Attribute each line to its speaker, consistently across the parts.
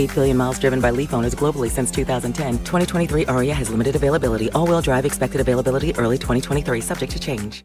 Speaker 1: 8 billion miles driven by Leaf owners globally since 2010. 2023 Ariya has limited availability. All wheel drive expected availability early 2023, subject to change.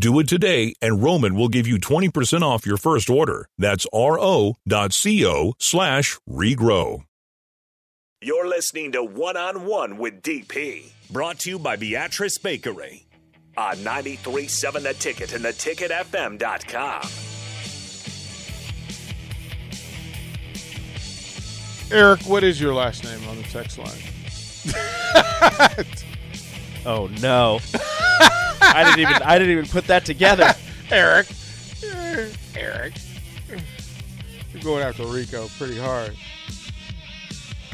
Speaker 2: Do it today, and Roman will give you 20% off your first order. That's ro.co slash regrow.
Speaker 3: You're listening to One on One with DP, brought to you by Beatrice Bakery on 93.7 The Ticket and theticketfm.com.
Speaker 4: Eric, what is your last name on the text line?
Speaker 5: Oh no. I didn't even I didn't even put that together.
Speaker 4: Eric. Eric. You're going after Rico pretty hard.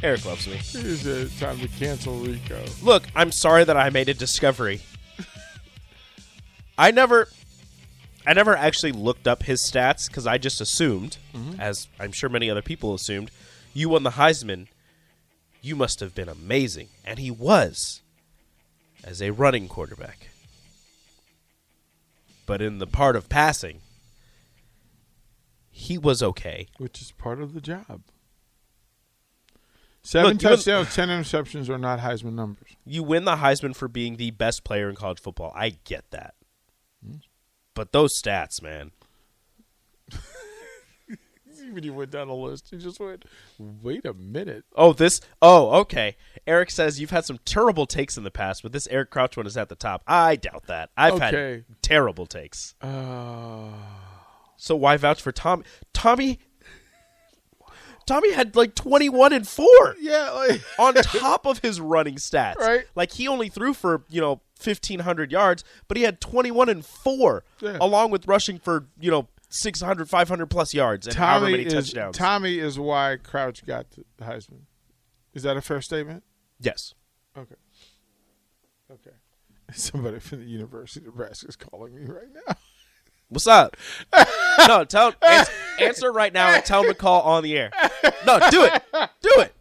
Speaker 5: Eric loves me.
Speaker 4: It is uh, time to cancel Rico.
Speaker 5: Look, I'm sorry that I made a discovery. I never I never actually looked up his stats because I just assumed, as I'm sure many other people assumed, you won the Heisman. You must have been amazing. And he was as a running quarterback. But in the part of passing, he was okay.
Speaker 4: which is part of the job. Seven
Speaker 5: Look,
Speaker 4: touchdowns, ten interceptions are not Heisman numbers.
Speaker 5: You win the Heisman for being the best player in college football. I get that. Hmm. But those stats, man.
Speaker 4: When you went down the list, you just went, "Wait a minute."
Speaker 5: Oh, this. Oh, okay. Eric says you've had some terrible takes in the past, but this Eric Crouch one is at the top. I doubt that. I've
Speaker 4: Okay.
Speaker 5: had terrible takes.
Speaker 4: Uh,
Speaker 5: So why vouch for Tommy? Tommy. Tommy had like twenty-one and four
Speaker 4: yeah, like
Speaker 5: on top of his running stats.
Speaker 4: Right.
Speaker 5: Like he only threw for you know fifteen hundred yards, but he had twenty-one and four,
Speaker 4: Yeah.
Speaker 5: along with rushing for you know 600, 500 plus yards and however
Speaker 4: Tommy
Speaker 5: many
Speaker 4: is
Speaker 5: touchdowns.
Speaker 4: Tommy is why Crouch got the Heisman. Is that a fair statement?
Speaker 5: yes.
Speaker 4: Okay. Okay. Somebody from the University of Nebraska is calling me right now.
Speaker 5: What's up? no, tell answer, answer right now and tell him to call on the air. No, do it. Do it.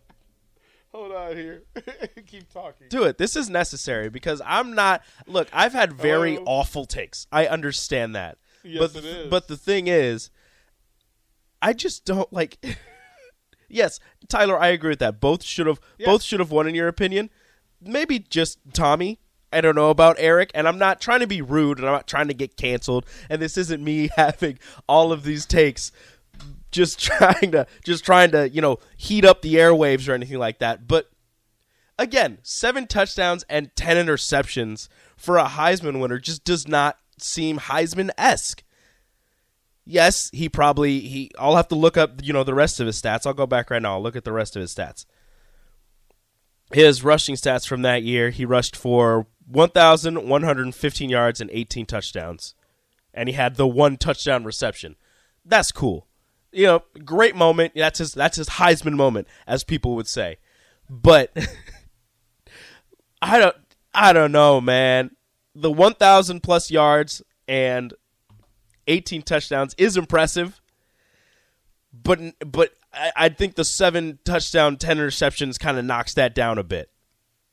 Speaker 4: Hold on here. Keep talking.
Speaker 5: Do it. This is necessary because I'm not. Look, I've had very awful takes. I understand that.
Speaker 4: Yes,
Speaker 5: but
Speaker 4: it is.
Speaker 5: but the thing is, I just don't like. yes, Tyler, I agree with that. Both should have both should have won in your opinion. Maybe just Tommy. I don't know about Eric, and I'm not trying to be rude, and I'm not trying to get canceled. And this isn't me having all of these takes, just trying to just trying to you know heat up the airwaves or anything like that. But again, seven touchdowns and 10 interceptions for a Heisman winner just does not seem Heisman esque. Yes, he probably he. I'll have to look up you know the rest of his stats. I'll go back right now. I'll look at the rest of his stats. His rushing stats from that year: he rushed for 1,115 yards and 18 touchdowns, and he had the one touchdown reception. That's cool. You know, great moment. That's his. That's his Heisman moment, as people would say. But I don't I don't know, man. The 1000 plus yards and 18 touchdowns is impressive. But but I, I think the 7 touchdown 10 interceptions kind of knocks that down a bit.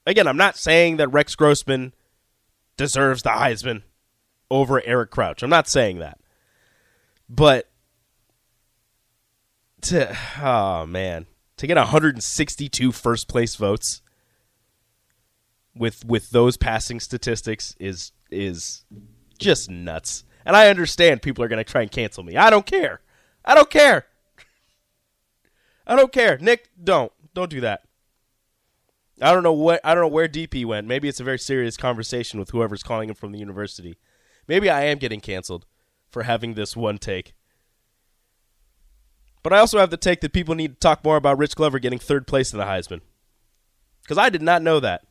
Speaker 5: Again, I'm not saying that Rex Grossman deserves the Heisman over Eric Crouch. I'm not saying that. But to oh man, to get 162 first place votes with with those passing statistics is is just nuts. And I understand people are going to try and cancel me. I don't care. I don't care. I don't care. Nick, don't. Don't do that. I don't know what I don't know where DP went. Maybe it's a very serious conversation with whoever's calling him from the university. Maybe I am getting canceled for having this one take. But I also have the take that people need to talk more about Rich Glover getting third place in the Heisman. Because I did not know that.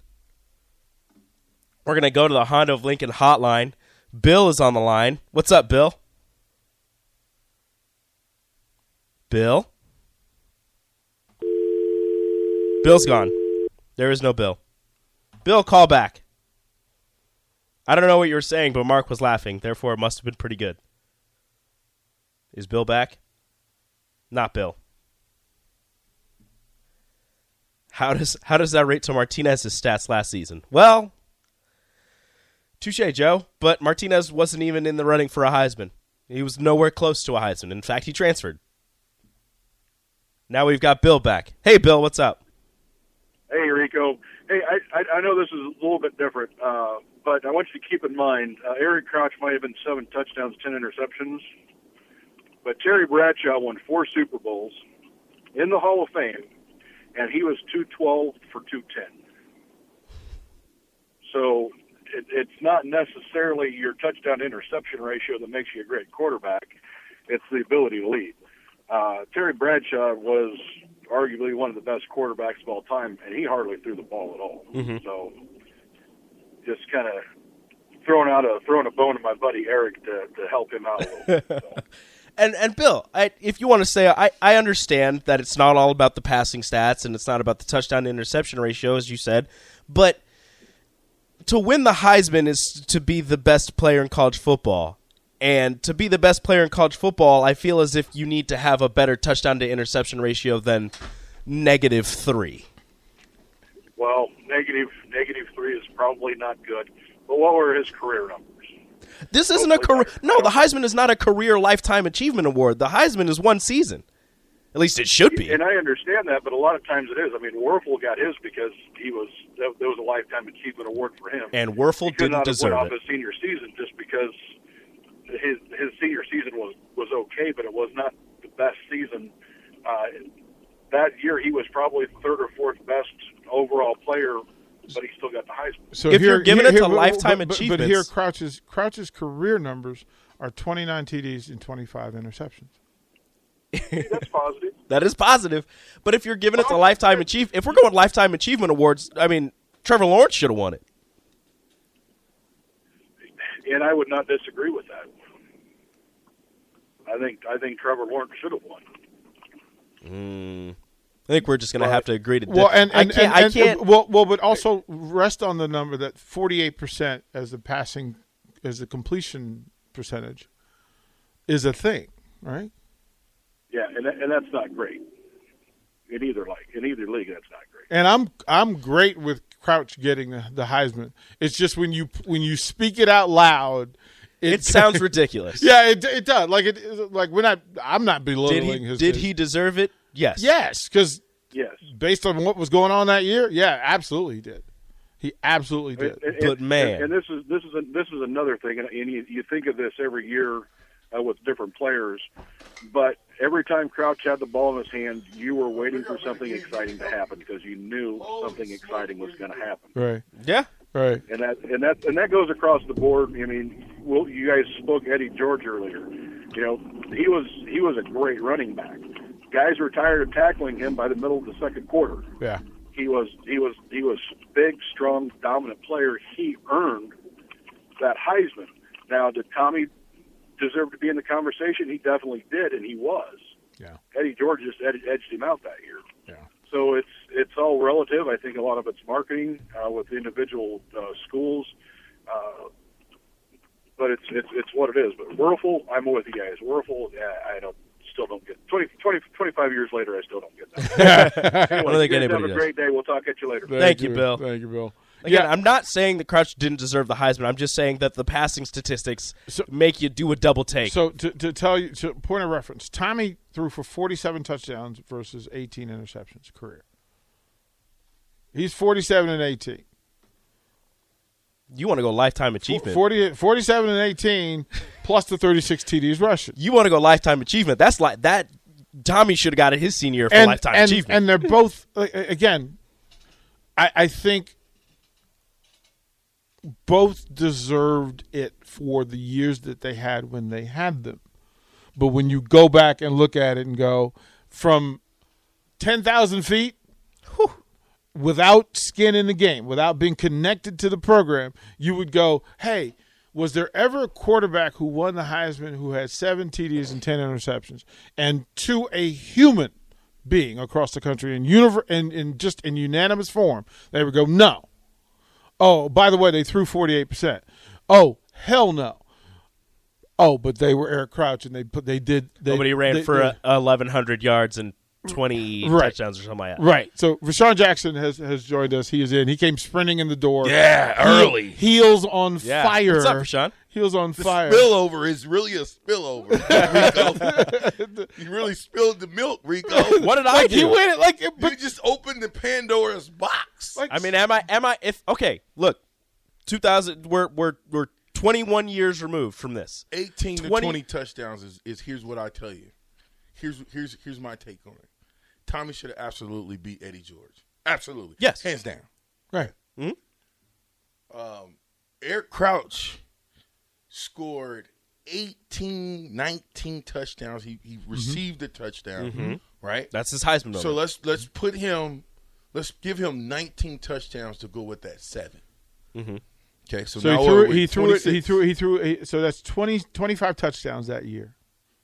Speaker 5: We're going to go to the Honda of Lincoln hotline. Bill is on the line. What's up, Bill? Bill? Bill's gone. There is no Bill. Bill, call back. I don't know what you were saying, but Mark was laughing. Therefore, it must have been pretty good. Is Bill back? Not Bill. How does how does that rate to Martinez's stats last season? Well, touche, Joe. But Martinez wasn't even in the running for a Heisman. He was nowhere close to a Heisman. In fact, he transferred. Now we've got Bill back. Hey, Bill, what's up?
Speaker 6: Hey, Rico. Hey, I, I, know this is a little bit different, uh, but I want you to keep in mind uh, Eric Crouch might have been seven touchdowns, ten interceptions, but Terry Bradshaw won four Super Bowls in the Hall of Fame, and he was 212 for 210. So it, it's not necessarily your touchdown interception ratio that makes you a great quarterback. It's the ability to lead. Uh, Terry Bradshaw was arguably one of the best quarterbacks of all time, and he hardly threw the ball at all.
Speaker 5: Mm-hmm.
Speaker 6: So just kind of throwing out a throwing a bone to my buddy Eric to, to help him out a little bit. So.
Speaker 5: And and Bill, I, if you want to say, I, I understand that it's not all about the passing stats and it's not about the touchdown interception ratio, as you said, but to win the Heisman is to be the best player in college football. And to be the best player in college football, I feel as if you need to have a better touchdown to interception ratio than negative three.
Speaker 6: Well, negative negative three is probably not good. But what were his career numbers?
Speaker 5: This isn't a career. No, the Heisman is not a career lifetime achievement award. The Heisman is one season. At least it should be.
Speaker 6: And I understand that, but a lot of times it is. I mean, Wuerffel got his because he was that, that was a lifetime achievement award for him.
Speaker 5: And Wuerffel
Speaker 6: he
Speaker 5: didn't
Speaker 6: not have
Speaker 5: deserve
Speaker 6: went
Speaker 5: it.
Speaker 6: off his senior season just because his his senior season was was okay, but it was not the best season. Uh, that year, he was probably the third or fourth best overall player, but he still got the Heisman.
Speaker 4: So
Speaker 5: If
Speaker 4: here,
Speaker 5: you're giving
Speaker 4: here-
Speaker 5: it to
Speaker 4: here- but-
Speaker 5: lifetime
Speaker 4: but, but, But here, Crouch's Crouch's career numbers are 29 TDs and 25 interceptions.
Speaker 6: That's positive.
Speaker 5: That is positive. But if you're giving it to lifetime achieve, if we're going lifetime achievement awards, I mean, Trevor Lawrence should have won it.
Speaker 6: and I would not disagree with that. I think I think Trevor Lawrence should have won. Hmm.
Speaker 5: I think we're just going to have to agree to.
Speaker 4: Well, and, and
Speaker 5: I can't.
Speaker 4: and,
Speaker 5: I can't.
Speaker 4: well, well, but also rest on the number that 48 percent as the passing, as the completion percentage, is a thing, right?
Speaker 6: Yeah, and that, and that's not great in either like in either league. That's not great.
Speaker 4: And I'm I'm great with Crouch getting the, the Heisman. It's just when you when you speak it out loud,
Speaker 5: it sounds ridiculous.
Speaker 4: Yeah, it, it does. Like it like we're not. I'm not belittling
Speaker 5: Did
Speaker 4: belittling
Speaker 5: he?
Speaker 4: his.
Speaker 5: Did
Speaker 4: his-
Speaker 5: he deserve it? Yes.
Speaker 4: Yes, because
Speaker 6: Yes,
Speaker 4: based on what was going on that year, yeah, absolutely he did. He absolutely did.
Speaker 6: And-
Speaker 5: But
Speaker 6: and-
Speaker 5: man.
Speaker 6: and, this is this is a, this is another thing, and, and you, you think of this every year uh, with different players, but every time Crouch had the ball in his hand, you were waiting for something exciting to happen because you knew something exciting was going to happen.
Speaker 4: right,
Speaker 5: Yeah.
Speaker 4: right.
Speaker 6: and that and that and that goes across the board. I mean, well, you guys spoke Eddie George earlier. You know, he was he was a great running back. Guys were tired of tackling him by the middle of the second quarter.
Speaker 4: Yeah,
Speaker 6: He was he was he was big, strong, dominant player. He earned that Heisman. Now, did Tommy deserve to be in the conversation? He definitely did, and he was.
Speaker 4: yeah,
Speaker 6: Eddie George just ed- edged him out that year.
Speaker 4: yeah.
Speaker 6: So it's it's all relative. I think a lot of it's marketing uh, with individual uh, schools, uh, but it's it's it's what it is. But Wuerffel, I'm with you guys. Wuerffel, yeah, I don't still don't get 20, 20, 25 years later. I still don't get that.
Speaker 5: I don't think anybody
Speaker 6: have a
Speaker 5: does.
Speaker 6: great day. We'll talk at you later.
Speaker 5: Thank you, Bill.
Speaker 4: Thank you, Bill.
Speaker 5: Again,
Speaker 4: Yeah.
Speaker 5: I'm not saying that Crouch didn't deserve the Heisman. I'm just saying that the passing statistics
Speaker 4: So-
Speaker 5: make you do a double take.
Speaker 4: So to, to tell you, to point of reference, Tommy threw for 47 touchdowns versus 18 interceptions career. He's 47 and 18.
Speaker 5: you want to go lifetime achievement.
Speaker 4: 40, 47 and 18 plus the 36 TDs rushing.
Speaker 5: you want to go lifetime achievement. That's like that. Tommy should have got it his senior year for
Speaker 4: and,
Speaker 5: lifetime
Speaker 4: and,
Speaker 5: achievement.
Speaker 4: and they're both again. I, I think both deserved it for the years that they had when they had them, but when you go back and look at it and go from ten thousand feet, whew, without skin in the game, without being connected to the program, you would go, "Hey." Was there ever a quarterback who won the Heisman who had seven TDs and ten interceptions, and to a human being across the country in univer- in, in just in unanimous form, they would go, no. Oh, by the way, they threw forty eight percent. Oh, hell no. Oh, but they were Eric Crouch, and they put they did. They,
Speaker 5: Nobody ran
Speaker 4: they-
Speaker 5: for
Speaker 4: they-
Speaker 5: uh, 1,100 yards and 20
Speaker 4: Right.
Speaker 5: touchdowns or something like that.
Speaker 4: Right. So Rashawn Jackson has has joined us. He is in. He came sprinting in the door.
Speaker 7: Yeah,
Speaker 4: Heel-
Speaker 7: early.
Speaker 4: Heels on
Speaker 5: Yeah.
Speaker 4: fire.
Speaker 5: What's up, Rashawn?
Speaker 4: Heels on
Speaker 7: The
Speaker 4: fire.
Speaker 7: spillover is really a spillover. Rico. you really spilled the milk, Rico.
Speaker 5: What did I
Speaker 4: Like he
Speaker 5: do?
Speaker 4: went it like,
Speaker 7: You
Speaker 4: but
Speaker 7: just opened the Pandora's box.
Speaker 4: like
Speaker 5: I mean, am I? Am I? If okay, look, 2000. We're we're we're 21 years removed from this.
Speaker 7: 18 to
Speaker 5: 20
Speaker 7: 20 touchdowns is, is here's what I tell you. Here's here's here's my take on it. Tommy should have absolutely beat Eddie George. Absolutely.
Speaker 5: Yes.
Speaker 7: Hands down.
Speaker 4: right. Mm-hmm.
Speaker 7: Um Eric Crouch scored 18, 19 touchdowns. He he received the touchdown, right?
Speaker 5: That's his Heisman.
Speaker 7: So let's let's put him let's give him 19 touchdowns to go with that 7. Mm-hmm. Okay, so,
Speaker 4: So
Speaker 7: now
Speaker 4: he threw
Speaker 7: we're
Speaker 4: it. He threw it. He threw. He threw. He, so that's 20, 25 touchdowns that year,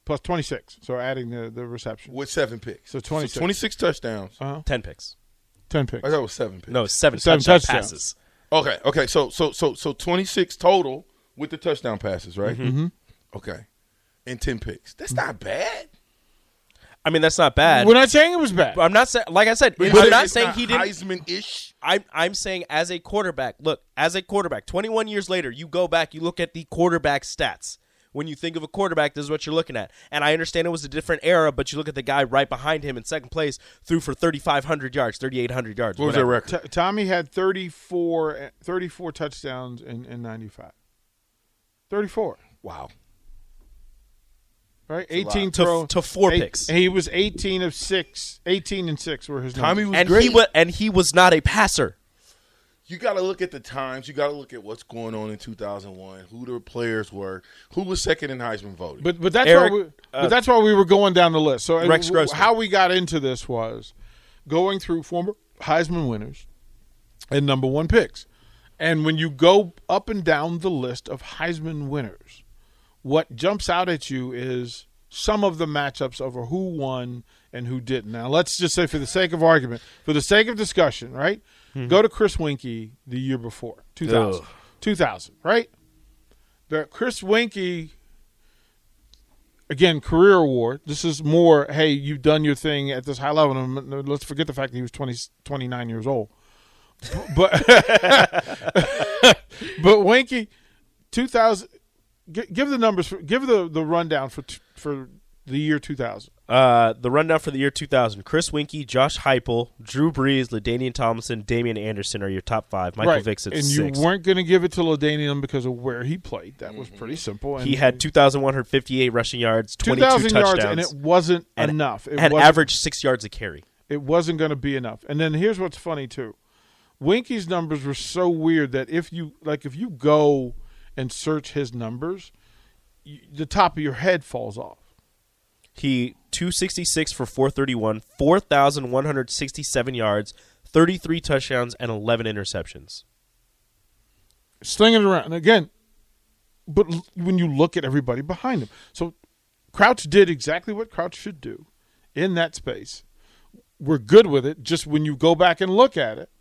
Speaker 4: plus twenty six. So adding the the reception,
Speaker 7: with 7 picks.
Speaker 4: So 26.
Speaker 7: 26 touchdowns.
Speaker 4: uh-huh.
Speaker 5: 10 picks.
Speaker 4: ten picks.
Speaker 7: I thought it was 7 picks.
Speaker 5: No, seven,
Speaker 4: Seven
Speaker 5: touchdown
Speaker 4: touchdowns.
Speaker 5: passes.
Speaker 7: Okay, okay. So so so so 26 total with the touchdown passes, right? Mm-hmm. Okay. And 10 picks. That's not bad.
Speaker 5: I mean, that's not bad.
Speaker 4: We're not saying it was bad.
Speaker 5: But I'm not saying, like I said,
Speaker 7: But
Speaker 5: I'm not
Speaker 7: it's
Speaker 5: saying he didn't.
Speaker 7: Heisman-ish.
Speaker 5: I'm I'm saying as a quarterback, look, as a quarterback, 21 years later, you go back, you look at the quarterback stats. When you think of a quarterback, this is what you're looking at. And I understand it was a different era, but you look at the guy right behind him in second place, threw for 3,500 yards, 3,800 yards.
Speaker 7: What was their record?
Speaker 4: T- Tommy had 34, 34 touchdowns in, in 95. 34,
Speaker 7: Wow.
Speaker 4: right?
Speaker 7: a
Speaker 4: 18
Speaker 7: lot.
Speaker 5: To- to four
Speaker 4: eight-
Speaker 5: picks.
Speaker 4: He was 18 of 6. 18 and 6 were his
Speaker 7: Tommy
Speaker 4: numbers.
Speaker 7: was
Speaker 5: And
Speaker 7: great.
Speaker 5: he was and he was not a passer.
Speaker 7: you got to look at the times. You got to look at what's going on in 2001, who the players were, who was second in Heisman voting.
Speaker 4: But but that's
Speaker 5: Eric,
Speaker 4: why we,
Speaker 5: uh,
Speaker 4: but that's why we were going down the list. So
Speaker 5: Rex Grossman.
Speaker 4: how we got into this was going through former Heisman winners and number one picks. And when you go up and down the list of Heisman winners, what jumps out at you is some of the matchups over who won and who didn't. Now, let's just say, for the sake of argument, for the sake of discussion, right? Mm-hmm. Go to Chris Weinke the year before, 2000.
Speaker 5: Ugh.
Speaker 4: 2000, right? The Chris Weinke again, career award. This is more, hey, you've done your thing at this high level. And let's forget the fact that he was 20, 29 years old. But but Weinke, 2000. Give the numbers. For, give the the rundown for for the year 2000.
Speaker 5: Uh, the rundown for the year 2000: Chris Weinke, Josh Heupel, Drew Brees, LaDainian Tomlinson, Damien Anderson are your top five. Michael
Speaker 4: right.
Speaker 5: Vick's at
Speaker 4: and
Speaker 5: six.
Speaker 4: you weren't going to give it to LaDainian because of where he played. That was pretty simple. And
Speaker 5: he had 2,158 rushing yards, 22
Speaker 4: 2,000
Speaker 5: touchdowns,
Speaker 4: yards, and it wasn't
Speaker 5: and-
Speaker 4: enough. It
Speaker 5: and
Speaker 4: wasn't-
Speaker 5: averaged six yards a carry.
Speaker 4: it wasn't going to be enough. And then here's what's funny too. Weinke's numbers were so weird that if you like if you go and search his numbers, you, the top of your head falls off.
Speaker 5: He 266 for 431, 4,167 yards, 33 touchdowns, and 11 interceptions.
Speaker 4: Slinging it around. And again, but l- when you look at everybody behind him. So Crouch did exactly what Crouch should do in that space. We're good with it. Just when you go back and look at it,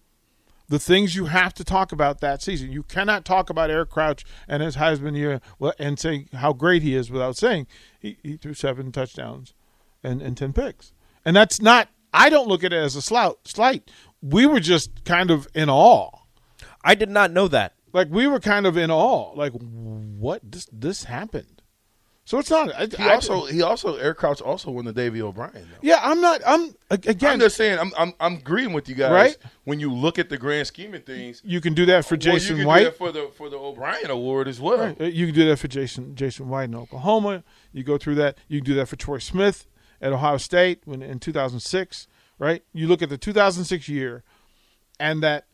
Speaker 4: the things you have to talk about that season. You cannot talk about Eric Crouch and his Heisman year and say how great he is without saying he, he threw seven touchdowns and, and 10 picks. And that's not, I don't look at it as a slight. slight. We were just kind of in awe.
Speaker 5: I did not know that.
Speaker 4: Like we were kind of in awe. Like what this this happened. So it's not. I,
Speaker 7: He
Speaker 4: I-
Speaker 7: also he also Eric Crouch also won the Davy O'Brien. Though.
Speaker 4: yeah. I'm not. I'm again.
Speaker 7: I'm just saying I'm, I'm I'm agreeing with you guys.
Speaker 4: Right?
Speaker 7: When you look at the grand scheme of things,
Speaker 4: you can do that for Jason
Speaker 7: can do
Speaker 4: White.
Speaker 7: that for the for the O'Brien Award as well.
Speaker 4: Right. You can do that for Jason Jason White in Oklahoma. You go through that. You can do that for Troy Smith at Ohio State when in 2006. Right. You look at the 2006 year, and that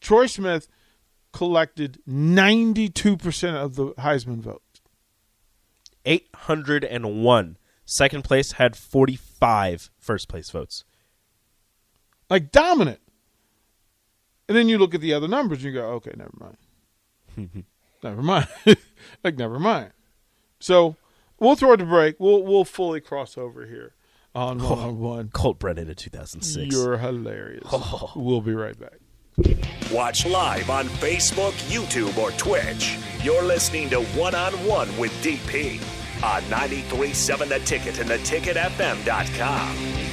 Speaker 4: Troy Smith collected 92 percent of the Heisman vote.
Speaker 5: 801. Second place had 45 first place votes.
Speaker 4: like dominant. And then you look at the other numbers and you go, okay, never mind. never mind. like never mind. So we'll throw it to break. We'll we'll fully cross over here on oh, one on one.
Speaker 5: Colt Brennan in 2006.
Speaker 4: You're hilarious. Oh. We'll be right back.
Speaker 3: Watch live on Facebook, YouTube, or Twitch. You're listening to One on One with DP on 937 The Ticket and theticketfm.com.